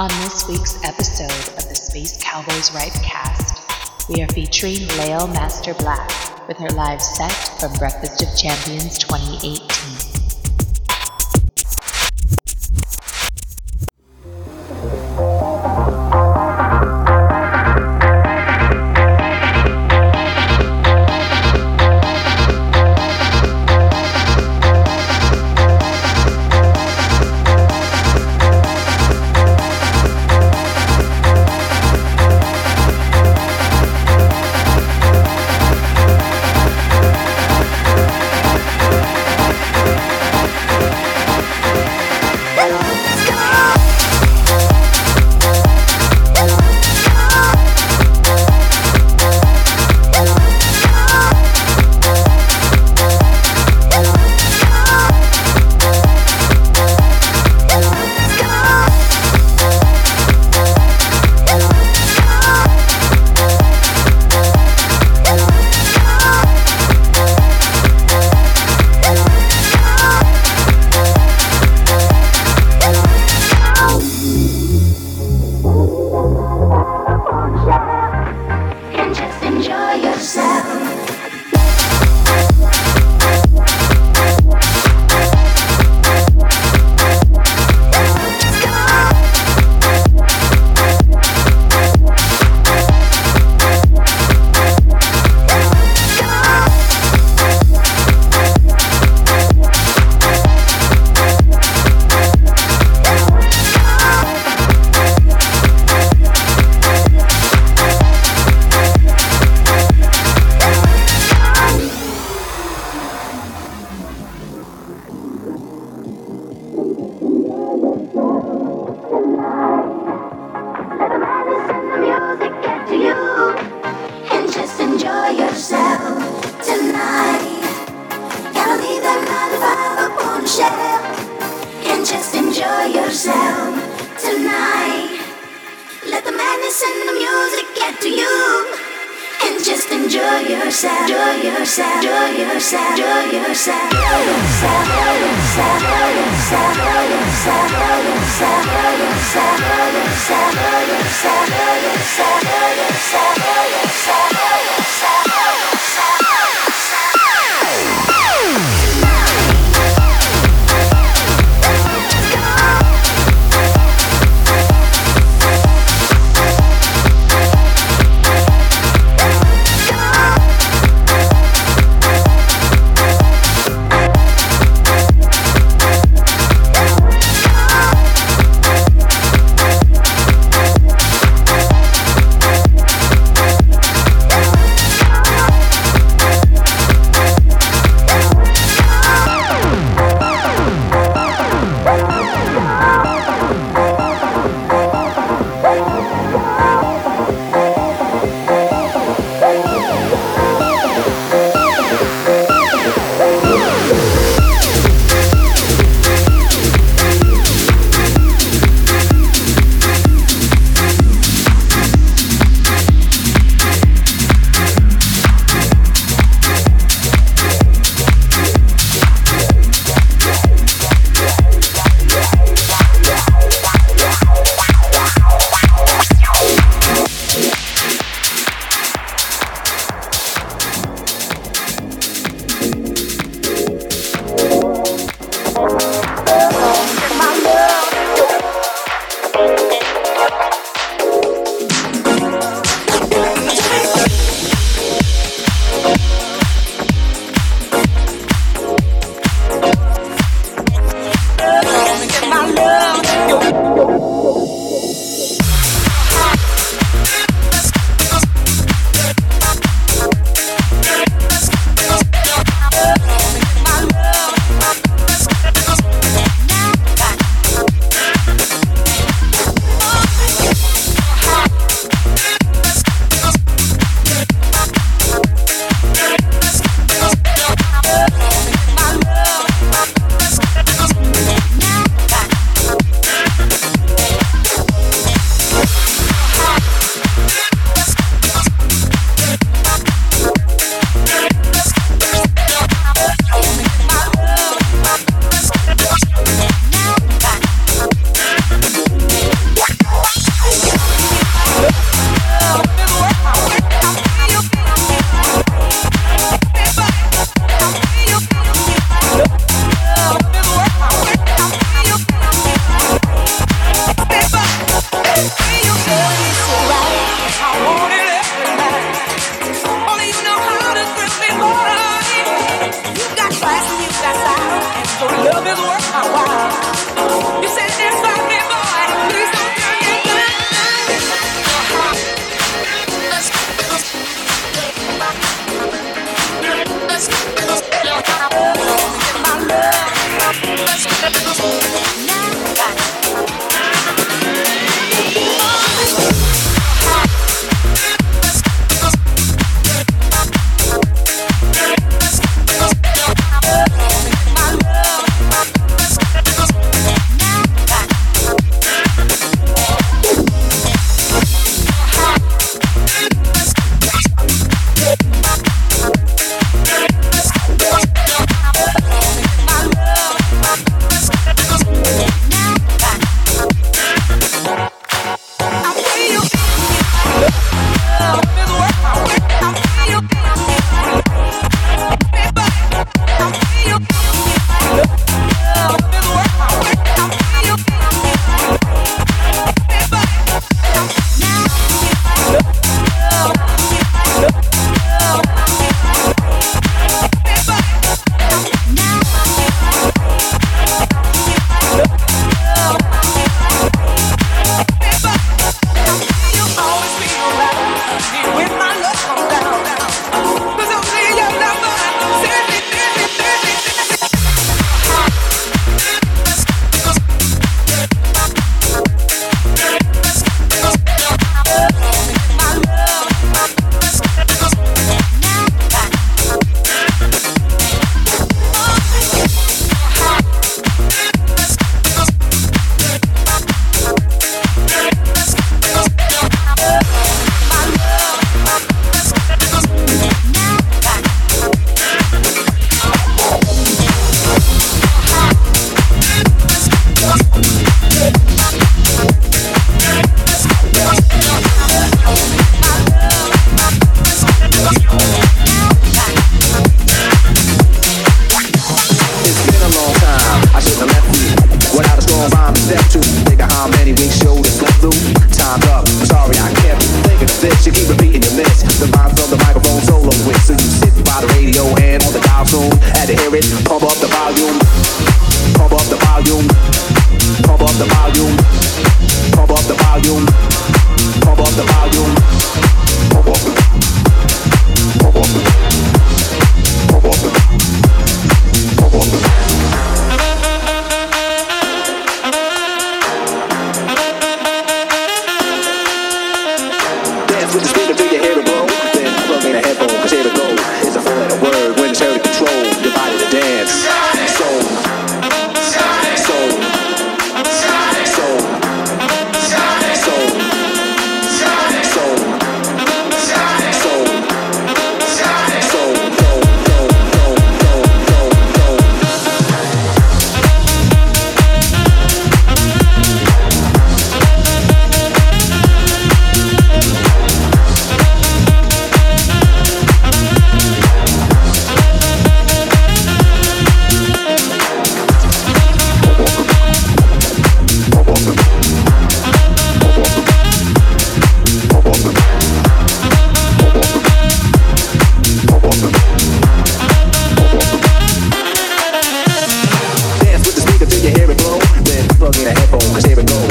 On this week's episode of the Space Cowboys Ripe cast, we are featuring Lael Master Black with her live set from Breakfast of Champions 2018. Cause here we go.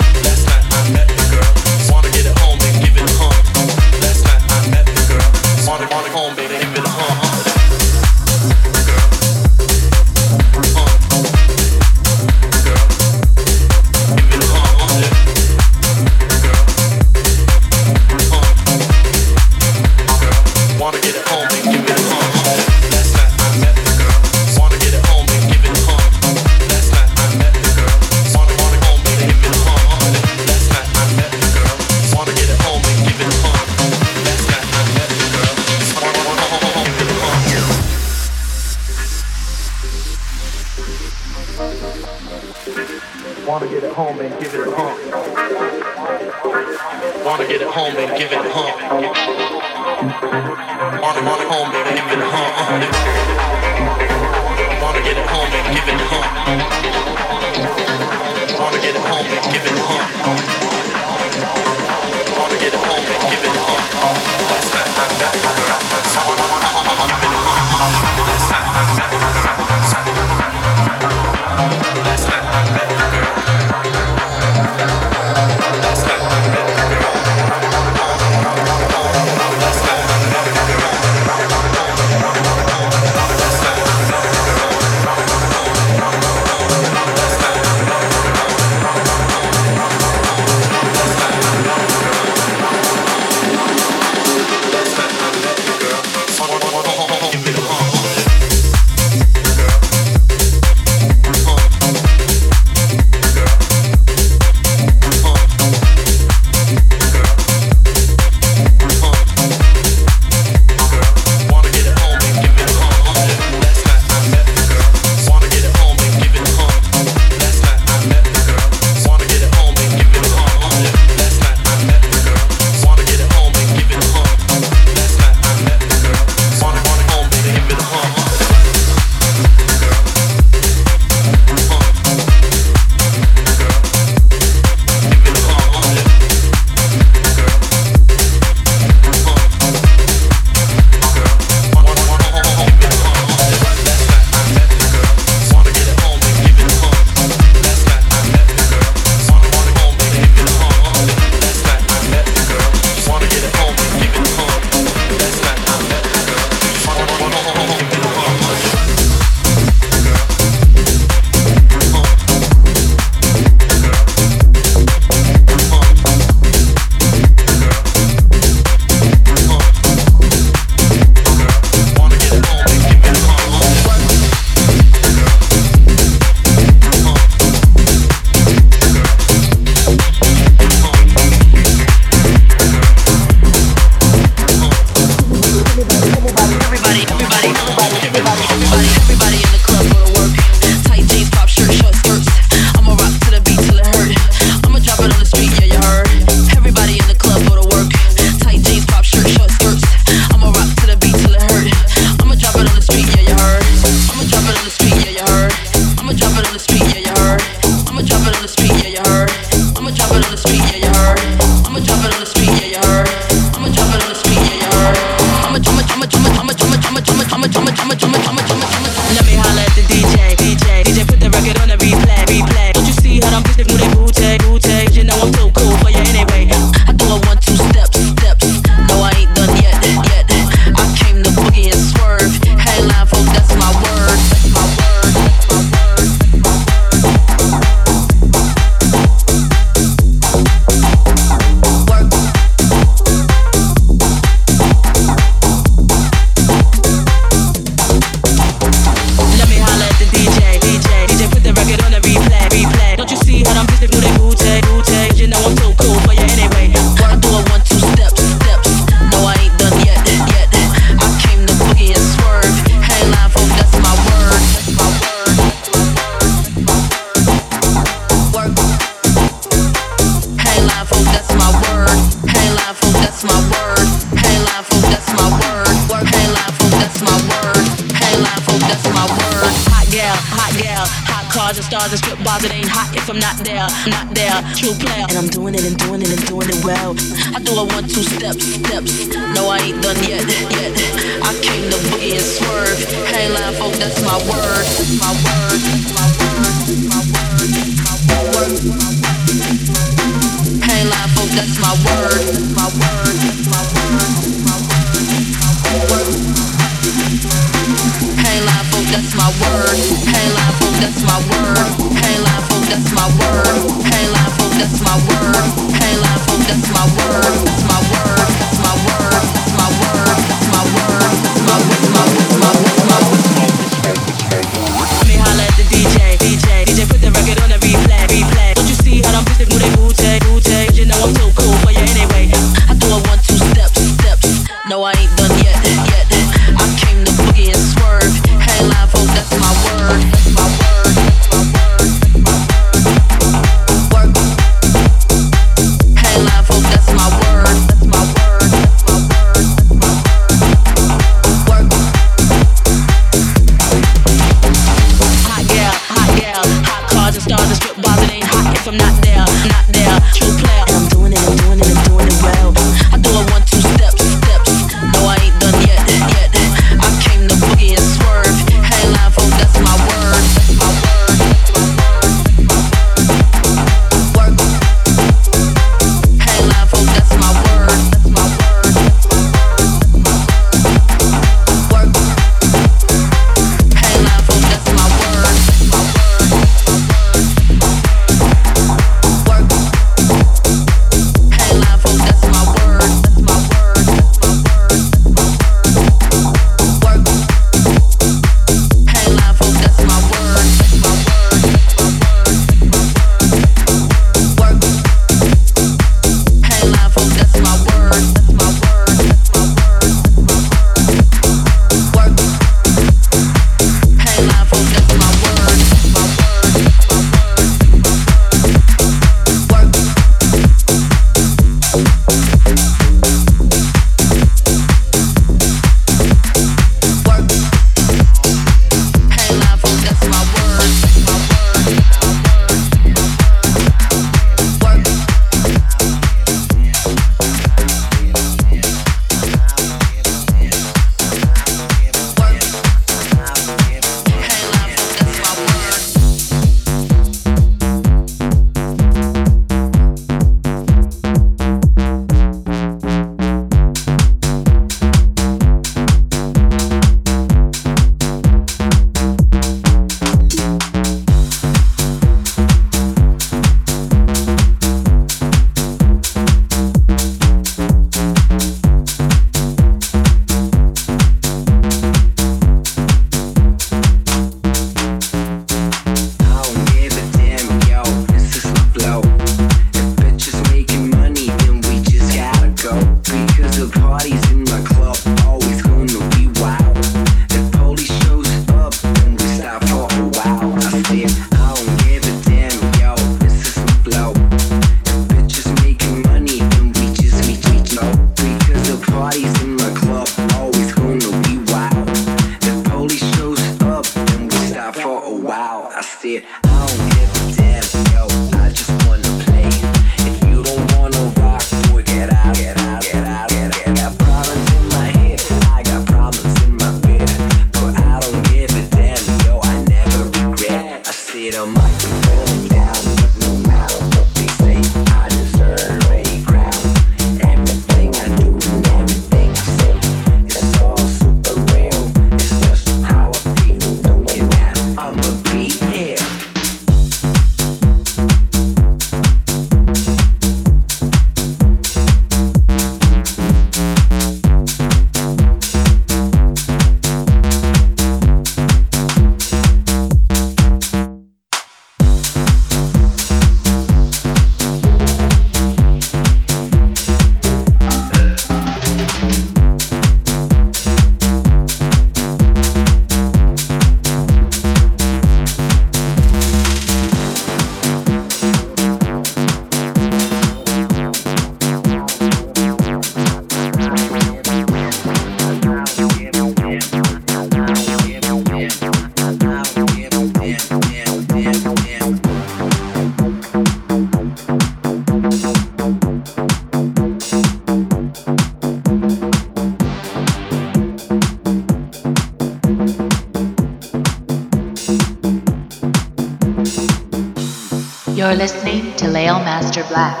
Master Black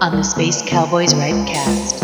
on the Space Cowboys Ripecast.